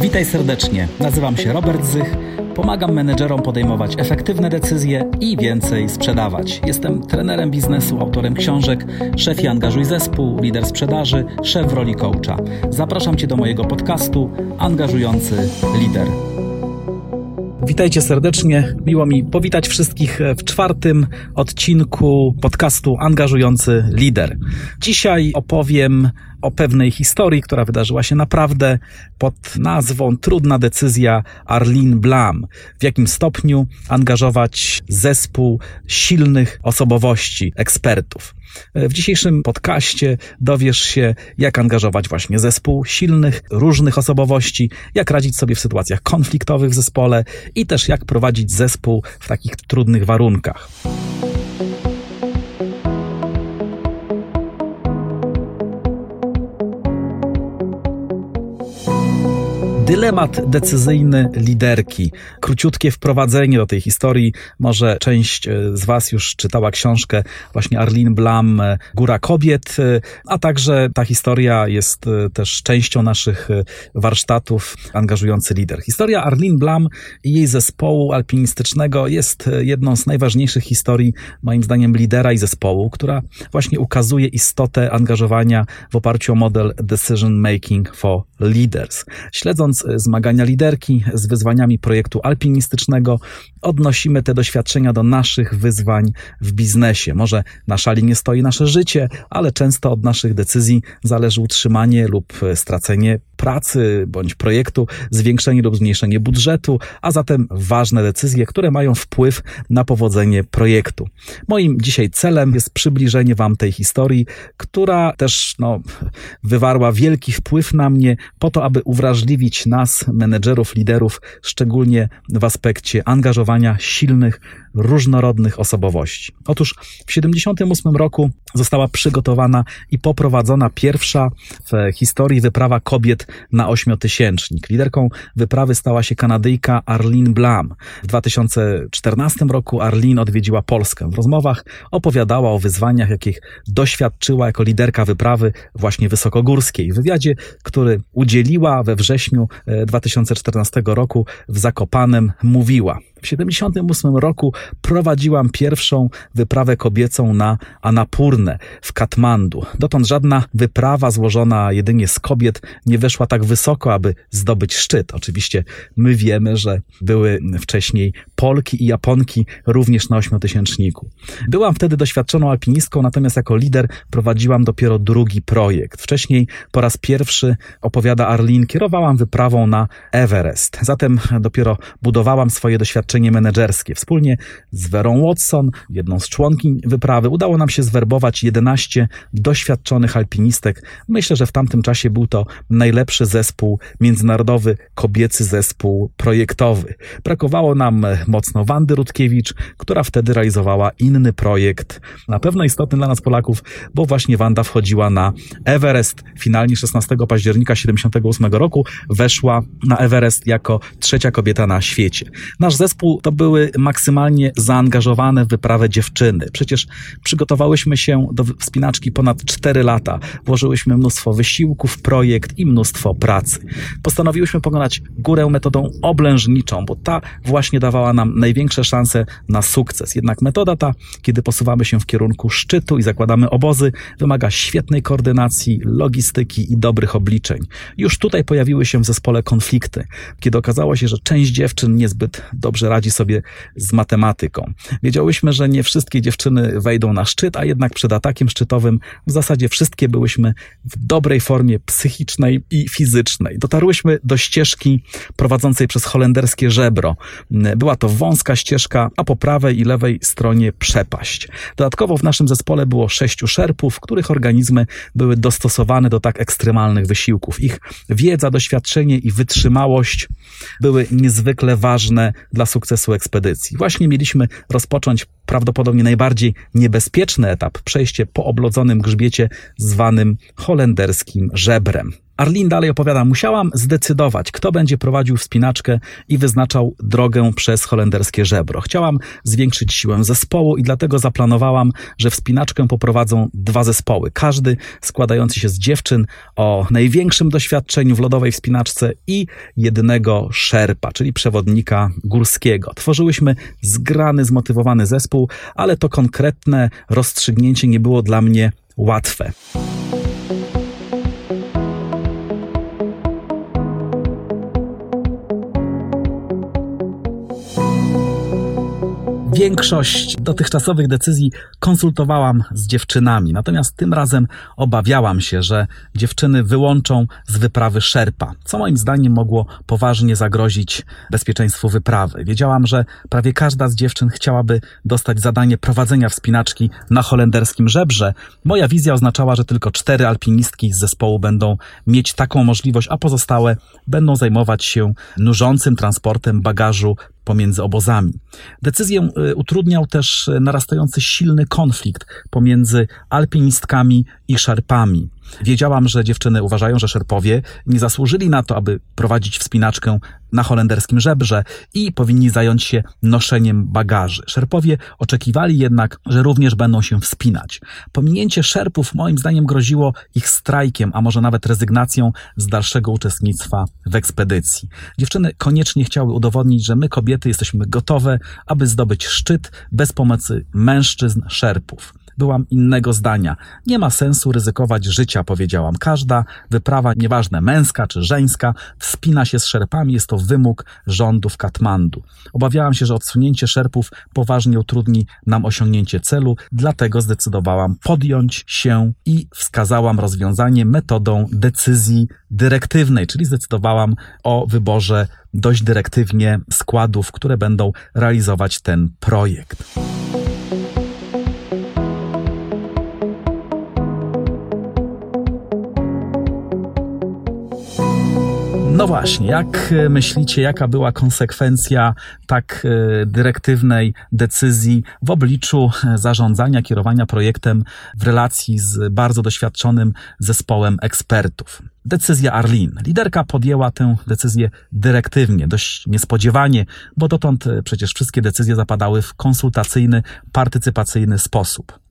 Witaj serdecznie. Nazywam się Robert Zych. Pomagam menedżerom podejmować efektywne decyzje i więcej sprzedawać. Jestem trenerem biznesu, autorem książek Szef i angażuj zespół, lider sprzedaży, szef w roli coacha. Zapraszam Cię do mojego podcastu Angażujący Lider. Witajcie serdecznie. Miło mi powitać wszystkich w czwartym odcinku podcastu Angażujący Lider. Dzisiaj opowiem o pewnej historii, która wydarzyła się naprawdę pod nazwą Trudna decyzja Arlene Blam. W jakim stopniu angażować zespół silnych osobowości, ekspertów. W dzisiejszym podcaście dowiesz się, jak angażować właśnie zespół silnych, różnych osobowości, jak radzić sobie w sytuacjach konfliktowych w zespole i też jak prowadzić zespół w takich trudnych warunkach. Dylemat decyzyjny liderki. Króciutkie wprowadzenie do tej historii. Może część e, z Was już czytała książkę właśnie Arlene Blam, e, Góra Kobiet, e, a także ta historia jest też częścią naszych warsztatów Angażujący Lider. Historia Arlene Blam i jej zespołu alpinistycznego jest jedną z najważniejszych historii, moim zdaniem, lidera i zespołu, która właśnie ukazuje istotę angażowania w oparciu o model Decision Making for Leaders. Śledząc E, zmagania liderki z wyzwaniami projektu alpinistycznego, odnosimy te doświadczenia do naszych wyzwań w biznesie. Może na szali nie stoi nasze życie, ale często od naszych decyzji zależy utrzymanie lub stracenie pracy bądź projektu, zwiększenie lub zmniejszenie budżetu, a zatem ważne decyzje, które mają wpływ na powodzenie projektu. Moim dzisiaj celem jest przybliżenie Wam tej historii, która też no, wywarła wielki wpływ na mnie po to, aby uwrażliwić nas, menedżerów, liderów, szczególnie w aspekcie angażowania silnych, różnorodnych osobowości. Otóż w 1978 roku została przygotowana i poprowadzona pierwsza w historii wyprawa kobiet na ośmiotysięcznik. Liderką wyprawy stała się Kanadyjka Arlene Blam. W 2014 roku Arlene odwiedziła Polskę. W rozmowach opowiadała o wyzwaniach, jakich doświadczyła jako liderka wyprawy właśnie wysokogórskiej. W wywiadzie, który udzieliła we wrześniu 2014 e, roku w Zakopanem, mówiła – w 1978 roku prowadziłam pierwszą wyprawę kobiecą na Anapurnę w Katmandu. Dotąd żadna wyprawa złożona jedynie z kobiet nie weszła tak wysoko, aby zdobyć szczyt. Oczywiście my wiemy, że były wcześniej Polki i Japonki również na ośmiotysięczniku. Byłam wtedy doświadczoną alpinistką, natomiast jako lider prowadziłam dopiero drugi projekt. Wcześniej po raz pierwszy, opowiada Arlene, kierowałam wyprawą na Everest. Zatem dopiero budowałam swoje doświadczenia doświadczenie menedżerskie. Wspólnie z Werą Watson, jedną z członkiń wyprawy, udało nam się zwerbować 11 doświadczonych alpinistek. Myślę, że w tamtym czasie był to najlepszy zespół międzynarodowy, kobiecy zespół projektowy. Brakowało nam mocno Wandy Rutkiewicz, która wtedy realizowała inny projekt, na pewno istotny dla nas Polaków, bo właśnie Wanda wchodziła na Everest. Finalnie 16 października 78 roku weszła na Everest jako trzecia kobieta na świecie. Nasz zespół zespół to były maksymalnie zaangażowane w wyprawę dziewczyny. Przecież przygotowałyśmy się do wspinaczki ponad 4 lata. Włożyłyśmy mnóstwo wysiłków w projekt i mnóstwo pracy. Postanowiłyśmy pokonać górę metodą oblężniczą, bo ta właśnie dawała nam największe szanse na sukces. Jednak metoda ta, kiedy posuwamy się w kierunku szczytu i zakładamy obozy, wymaga świetnej koordynacji, logistyki i dobrych obliczeń. Już tutaj pojawiły się w zespole konflikty, kiedy okazało się, że część dziewczyn niezbyt dobrze radzi radzi sobie z matematyką. Wiedziałyśmy, że nie wszystkie dziewczyny wejdą na szczyt, a jednak przed atakiem szczytowym w zasadzie wszystkie byłyśmy w dobrej formie psychicznej i fizycznej. Dotarłyśmy do ścieżki prowadzącej przez holenderskie żebro. Była to wąska ścieżka, a po prawej i lewej stronie przepaść. Dodatkowo w naszym zespole było sześciu szerpów, których organizmy były dostosowane do tak ekstremalnych wysiłków. Ich wiedza, doświadczenie i wytrzymałość były niezwykle ważne dla sukcesu ekspedycji. Właśnie mieliśmy rozpocząć prawdopodobnie najbardziej niebezpieczny etap przejście po oblodzonym grzbiecie zwanym holenderskim żebrem. Arlin dalej opowiada, musiałam zdecydować, kto będzie prowadził wspinaczkę i wyznaczał drogę przez holenderskie żebro. Chciałam zwiększyć siłę zespołu i dlatego zaplanowałam, że wspinaczkę poprowadzą dwa zespoły. Każdy składający się z dziewczyn o największym doświadczeniu w lodowej wspinaczce i jednego szerpa, czyli przewodnika górskiego. Tworzyłyśmy zgrany, zmotywowany zespół, ale to konkretne rozstrzygnięcie nie było dla mnie łatwe. Większość dotychczasowych decyzji konsultowałam z dziewczynami, natomiast tym razem obawiałam się, że dziewczyny wyłączą z wyprawy szerpa, co moim zdaniem mogło poważnie zagrozić bezpieczeństwu wyprawy. Wiedziałam, że prawie każda z dziewczyn chciałaby dostać zadanie prowadzenia wspinaczki na holenderskim żebrze. Moja wizja oznaczała, że tylko cztery alpinistki z zespołu będą mieć taką możliwość, a pozostałe będą zajmować się nużącym transportem bagażu pomiędzy obozami. Decyzję y, utrudniał też narastający silny konflikt pomiędzy alpinistkami i szerpami. Wiedziałam, że dziewczyny uważają, że szerpowie nie zasłużyli na to, aby prowadzić wspinaczkę na holenderskim żebrze i powinni zająć się noszeniem bagaży. Szerpowie oczekiwali jednak, że również będą się wspinać. Pominięcie szerpów moim zdaniem groziło ich strajkiem, a może nawet rezygnacją z dalszego uczestnictwa w ekspedycji. Dziewczyny koniecznie chciały udowodnić, że my kobiety jesteśmy gotowe, aby zdobyć szczyt bez pomocy mężczyzn szerpów byłam innego zdania. Nie ma sensu ryzykować życia, powiedziałam. Każda wyprawa, nieważne męska czy żeńska, wspina się z szerpami, jest to wymóg rządu w Katmandu. Obawiałam się, że odsunięcie szerpów poważnie utrudni nam osiągnięcie celu, dlatego zdecydowałam podjąć się i wskazałam rozwiązanie metodą decyzji dyrektywnej, czyli zdecydowałam o wyborze dość dyrektywnie składów, które będą realizować ten projekt. No właśnie, jak e, myślicie, jaka była konsekwencja tak e, dyrektywnej decyzji w obliczu e, zarządzania, kierowania projektem w relacji z bardzo doświadczonym zespołem ekspertów? Decyzja Arlin. Liderka podjęła tę decyzję dyrektywnie, dość niespodziewanie, bo dotąd przecież wszystkie decyzje zapadały w konsultacyjny, partycypacyjny sposób.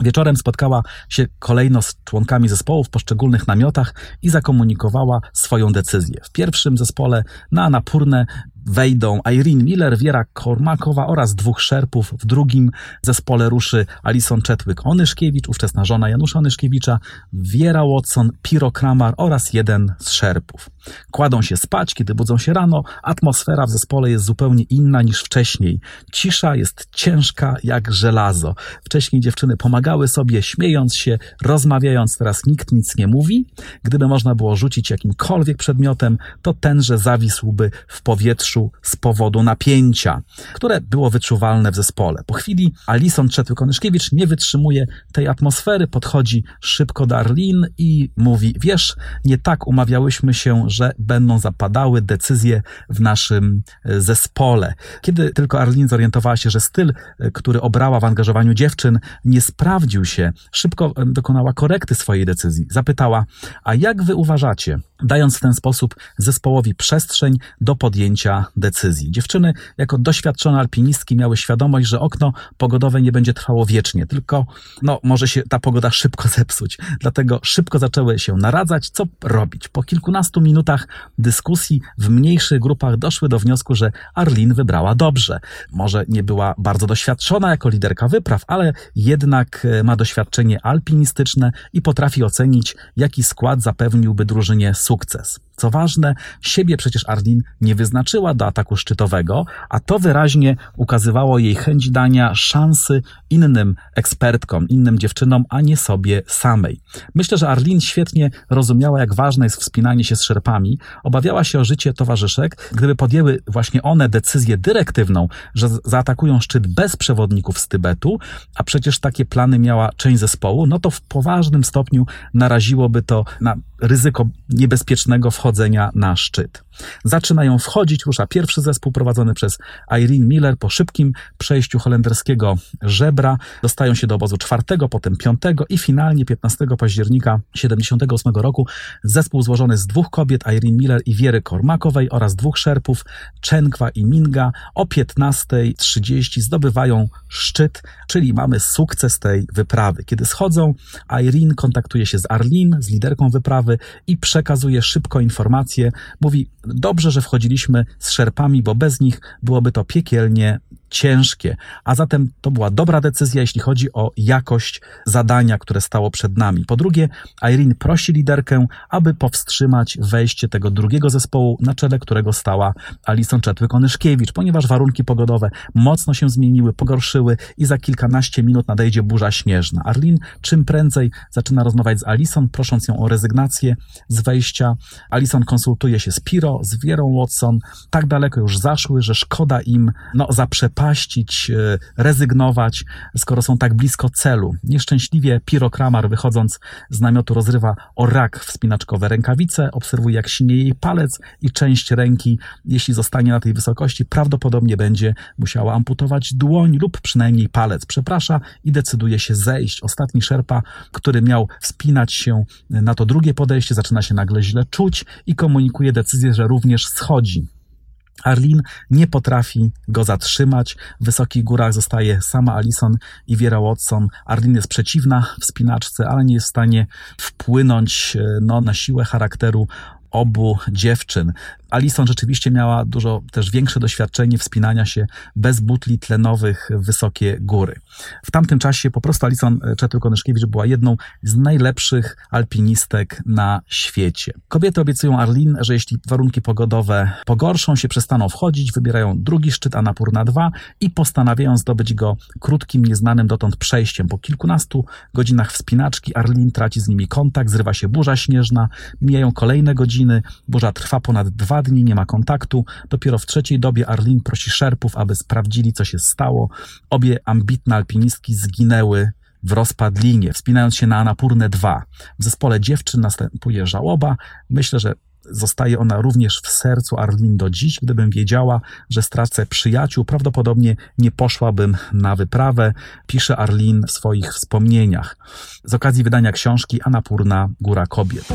Wieczorem spotkała się kolejno z członkami zespołu w poszczególnych namiotach i zakomunikowała swoją decyzję. W pierwszym zespole na Napurnę wejdą Irene Miller, Wiera Kormakowa oraz dwóch szerpów. W drugim zespole ruszy Alison Czetwyk-Onyszkiewicz, ówczesna żona Janusza Onyszkiewicza, Wiera Watson, Piro Kramar oraz jeden z szerpów. Kładą się spać, kiedy budzą się rano. Atmosfera w zespole jest zupełnie inna niż wcześniej. Cisza jest ciężka jak żelazo. Wcześniej dziewczyny pomagały sobie, śmiejąc się, rozmawiając. Teraz nikt nic nie mówi. Gdyby można było rzucić jakimkolwiek przedmiotem, to tenże zawisłby w powietrzu z powodu napięcia, które było wyczuwalne w zespole. Po chwili Alison Czetwyk-Onyszkiewicz nie wytrzymuje tej atmosfery, podchodzi szybko do Arlin i mówi, wiesz, nie tak umawiałyśmy się, że będą zapadały decyzje w naszym e, zespole. Kiedy tylko Arlene zorientowała się, że styl, e, który obrała w angażowaniu dziewczyn, nie sprawdził się, szybko e, dokonała korekty swojej decyzji. Zapytała, a jak wy uważacie, dając w ten sposób zespołowi przestrzeń do podjęcia decyzji. Dziewczyny, jako doświadczone alpinistki, miały świadomość, że okno pogodowe nie będzie trwało wiecznie, tylko no, może się ta pogoda szybko zepsuć. Dlatego szybko zaczęły się naradzać, co robić. Po kilkunastu minutach dyskusji w mniejszych grupach doszły do wniosku, że Arlin wybrała dobrze. Może nie była bardzo doświadczona jako liderka wypraw, ale jednak e, ma doświadczenie alpinistyczne i potrafi ocenić, jaki skład zapewniłby drużynie sukces. Co ważne, siebie przecież Arlin nie wyznaczyła do ataku szczytowego, a to wyraźnie ukazywało jej chęć dania szansy innym ekspertkom, innym dziewczynom, a nie sobie samej. Myślę, że Arlin świetnie rozumiała, jak ważne jest wspinanie się z szerpami. Obawiała się o życie towarzyszek, gdyby podjęły właśnie one decyzję dyrektywną, że zaatakują szczyt bez przewodników z Tybetu, a przecież takie plany miała część zespołu, no to w poważnym stopniu naraziłoby to na ryzyko niebezpiecznego wchodzenia na szczyt. Zaczynają wchodzić, rusza pierwszy zespół prowadzony przez Irene Miller po szybkim przejściu holenderskiego żebra. Dostają się do obozu czwartego, potem piątego i finalnie 15 października 78 roku zespół złożony z dwóch kobiet, Irene Miller i Wiery Kormakowej oraz dwóch szerpów, Chenkwa i Minga o 15.30 zdobywają szczyt, czyli mamy sukces tej wyprawy. Kiedy schodzą, Irene kontaktuje się z Arlene, z liderką wyprawy i przekazuje szybko informacje. Mówi, dobrze, że wchodziliśmy z szerpami, bo bez nich byłoby to piekielnie ciężkie, a zatem to była dobra decyzja, jeśli chodzi o jakość zadania, które stało przed nami. Po drugie, Irene prosi liderkę, aby powstrzymać wejście tego drugiego zespołu, na czele którego stała Alison Czetwyk-Onyszkiewicz, ponieważ warunki pogodowe mocno się zmieniły, pogorszyły i za kilkanaście minut nadejdzie burza śnieżna. Arlene czym prędzej zaczyna rozmawiać z Alison, prosząc ją o rezygnację z wejścia. Alison konsultuje się z Piro, z Wierą Watson. Tak daleko już zaszły, że szkoda im no, zaprzepaścić, e, rezygnować, skoro są tak blisko celu. Nieszczęśliwie Piro Kramar, wychodząc z namiotu, rozrywa o rak wspinaczkowe rękawice, obserwuje jak silnie jej palec i część ręki, jeśli zostanie na tej wysokości, prawdopodobnie będzie musiała amputować dłoń lub przynajmniej palec. Przeprasza i decyduje się zejść. Ostatni szerpa, który miał wspinać się na to drugie podejście, zaczyna się nagle źle czuć i komunikuje decyzję, że również schodzi. Arlene nie potrafi go zatrzymać. W wysokich górach zostaje sama Alison i Wiera Watson. Arlene jest przeciwna wspinaczce, ale nie jest w stanie wpłynąć no, na siłę charakteru obu dziewczyn. Alison rzeczywiście miała dużo też większe doświadczenie wspinania się bez butli tlenowych w wysokie góry. W tamtym czasie po prostu Alison Czetwyk-Onyszkiewicz była jedną z najlepszych alpinistek na świecie. Kobiety obiecują Arlin, że jeśli warunki pogodowe pogorszą się, przestaną wchodzić, wybierają drugi szczyt Anapurna 2 i postanawiają zdobyć go krótkim, nieznanym dotąd przejściem. Po kilkunastu godzinach wspinaczki Arlin traci z nimi kontakt, zrywa się burza śnieżna, mijają kolejne godziny, burza trwa ponad dwa dni, nie ma kontaktu. Dopiero w trzeciej dobie Arlin prosi szerpów, aby sprawdzili, co się stało. Obie ambitne alpinistki zginęły w rozpadlinie, wspinając się na Anapurnę 2. W zespole dziewczyn następuje żałoba. Myślę, że zostaje ona również w sercu Arlin do dziś. Gdybym wiedziała, że stracę przyjaciół, prawdopodobnie nie poszłabym na wyprawę, pisze Arlin w swoich wspomnieniach. Z okazji wydania książki Anapurna Góra Kobiet.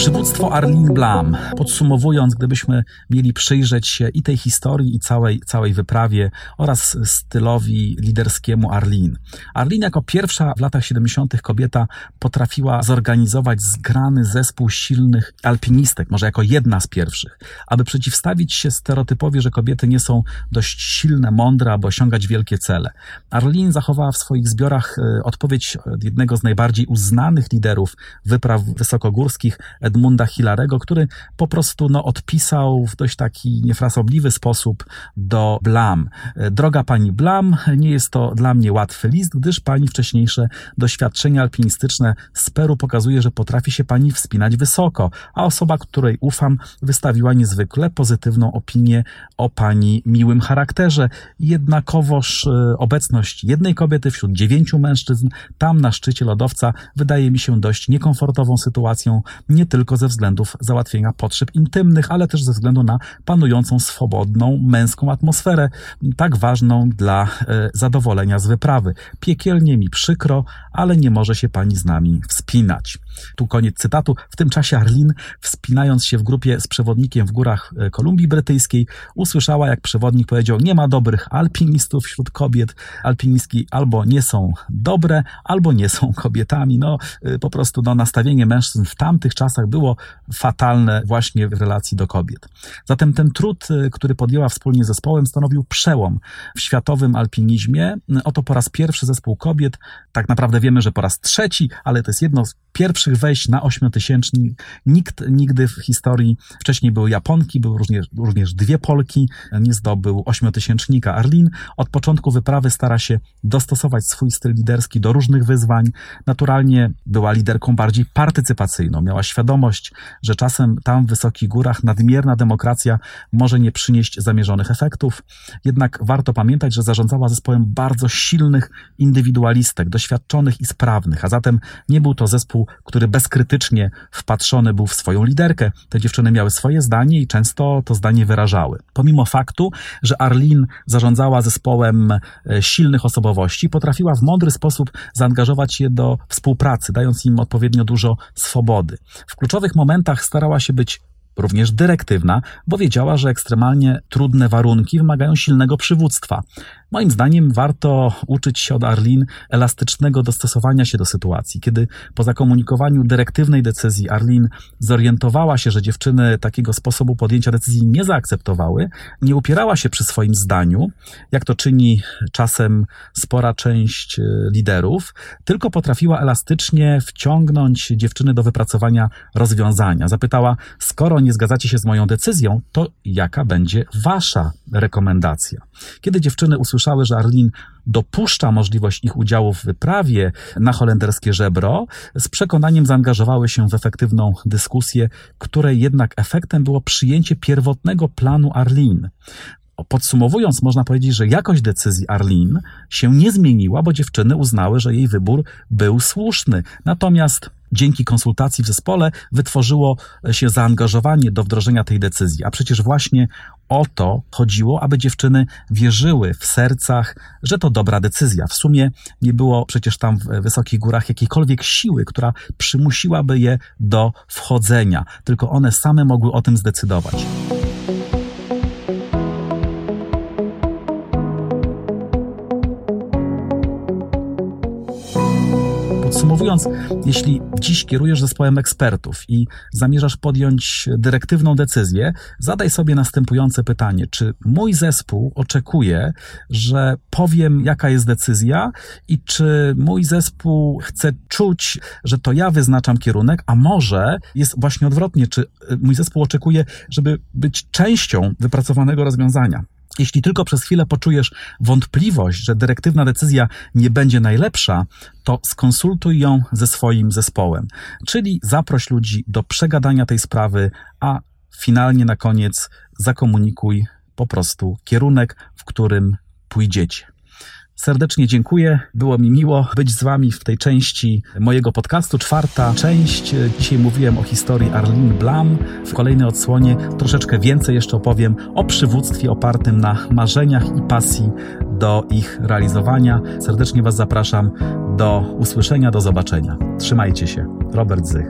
Przywództwo Arlene Blam. Podsumowując, gdybyśmy mieli przyjrzeć się i tej historii, i całej, całej wyprawie oraz stylowi liderskiemu Arlene. Arlene jako pierwsza w latach 70. kobieta potrafiła zorganizować zgrany zespół silnych alpinistek, może jako jedna z pierwszych, aby przeciwstawić się stereotypowi, że kobiety nie są dość silne, mądre, aby osiągać wielkie cele. Arlene zachowała w swoich zbiorach e, odpowiedź jednego z najbardziej uznanych liderów wypraw wysokogórskich, Edmunda Hilarego, który po prostu no, odpisał w dość taki niefrasobliwy sposób do Blam. Droga pani Blam, nie jest to dla mnie łatwy list, gdyż pani wcześniejsze doświadczenia alpinistyczne z Peru pokazuje, że potrafi się pani wspinać wysoko, a osoba, której ufam, wystawiła niezwykle pozytywną opinię o pani miłym charakterze. Jednakowoż e, obecność jednej kobiety wśród dziewięciu mężczyzn tam na szczycie lodowca wydaje mi się dość niekomfortową sytuacją, nie tylko tylko ze względów załatwienia potrzeb intymnych, ale też ze względu na panującą swobodną, męską atmosferę, tak ważną dla e, zadowolenia z wyprawy. Piekielnie mi przykro, ale nie może się pani z nami wspinać. Tu koniec cytatu. W tym czasie Arlin, wspinając się w grupie z przewodnikiem w górach e, Kolumbii Brytyjskiej, usłyszała, jak przewodnik powiedział: Nie ma dobrych alpinistów wśród kobiet. Alpinistki albo nie są dobre, albo nie są kobietami. No, e, po prostu no, nastawienie mężczyzn w tamtych czasach było fatalne właśnie w relacji do kobiet. Zatem ten trud, e, który podjęła wspólnie z zespołem, stanowił przełom w światowym alpinizmie. Oto po raz pierwszy zespół kobiet, tak naprawdę wiemy, że po raz trzeci, ale to jest jedno z pierwszych wejść na ośmiotysięcznik. Nikt nigdy w historii, wcześniej były Japonki, były również, również dwie Polki, nie zdobył ośmiotysięcznika. Arlin od początku wyprawy stara się dostosować swój styl liderski do różnych wyzwań. Naturalnie była liderką bardziej partycypacyjną. Miała świadomość, że czasem tam w wysokich górach nadmierna demokracja może nie przynieść zamierzonych efektów. Jednak warto pamiętać, że zarządzała zespołem bardzo silnych indywidualistek, doświadczonych i sprawnych, a zatem nie był to zespół, który bezkrytycznie wpatrzony był w swoją liderkę. Te dziewczyny miały swoje zdanie i często to zdanie wyrażały. Pomimo faktu, że Arlene zarządzała zespołem e, silnych osobowości, potrafiła w mądry sposób zaangażować je do współpracy, dając im odpowiednio dużo swobody. W kluczowych momentach starała się być również dyrektywna, bo wiedziała, że ekstremalnie trudne warunki wymagają silnego przywództwa. Moim zdaniem warto uczyć się od Arlin elastycznego dostosowania się do sytuacji. Kiedy po zakomunikowaniu dyrektywnej decyzji Arlin zorientowała się, że dziewczyny takiego sposobu podjęcia decyzji nie zaakceptowały, nie upierała się przy swoim zdaniu, jak to czyni czasem spora część e, liderów, tylko potrafiła elastycznie wciągnąć dziewczyny do wypracowania rozwiązania. Zapytała, skoro nie zgadzacie się z moją decyzją, to jaka będzie wasza rekomendacja? Kiedy dziewczyny usłyszały, usłyszały, że Arlin dopuszcza możliwość ich udziału w wyprawie na holenderskie żebro, z przekonaniem zaangażowały się w efektywną dyskusję, której jednak efektem było przyjęcie pierwotnego planu Arlin. Podsumowując, można powiedzieć, że jakość decyzji Arlin się nie zmieniła, bo dziewczyny uznały, że jej wybór był słuszny. Natomiast dzięki konsultacji w zespole wytworzyło się zaangażowanie do wdrożenia tej decyzji. A przecież właśnie o to chodziło, aby dziewczyny wierzyły w sercach, że to dobra decyzja. W sumie nie było przecież tam w wysokich górach jakiejkolwiek siły, która przymusiłaby je do wchodzenia, tylko one same mogły o tym zdecydować. Podsumowując, jeśli dziś kierujesz zespołem ekspertów i zamierzasz podjąć dyrektywną decyzję, zadaj sobie następujące pytanie: czy mój zespół oczekuje, że powiem, jaka jest decyzja, i czy mój zespół chce czuć, że to ja wyznaczam kierunek, a może jest właśnie odwrotnie, czy mój zespół oczekuje, żeby być częścią wypracowanego rozwiązania? Jeśli tylko przez chwilę poczujesz wątpliwość, że dyrektywna decyzja nie będzie najlepsza, to skonsultuj ją ze swoim zespołem. Czyli zaproś ludzi do przegadania tej sprawy, a finalnie na koniec zakomunikuj po prostu kierunek, w którym pójdziecie. Serdecznie dziękuję. Było mi miło być z Wami w tej części mojego podcastu. Czwarta część. Dzisiaj mówiłem o historii Arlene Blam. W kolejnej odsłonie troszeczkę więcej jeszcze opowiem o przywództwie opartym na marzeniach i pasji do ich realizowania. Serdecznie Was zapraszam do usłyszenia, do zobaczenia. Trzymajcie się. Robert Zych.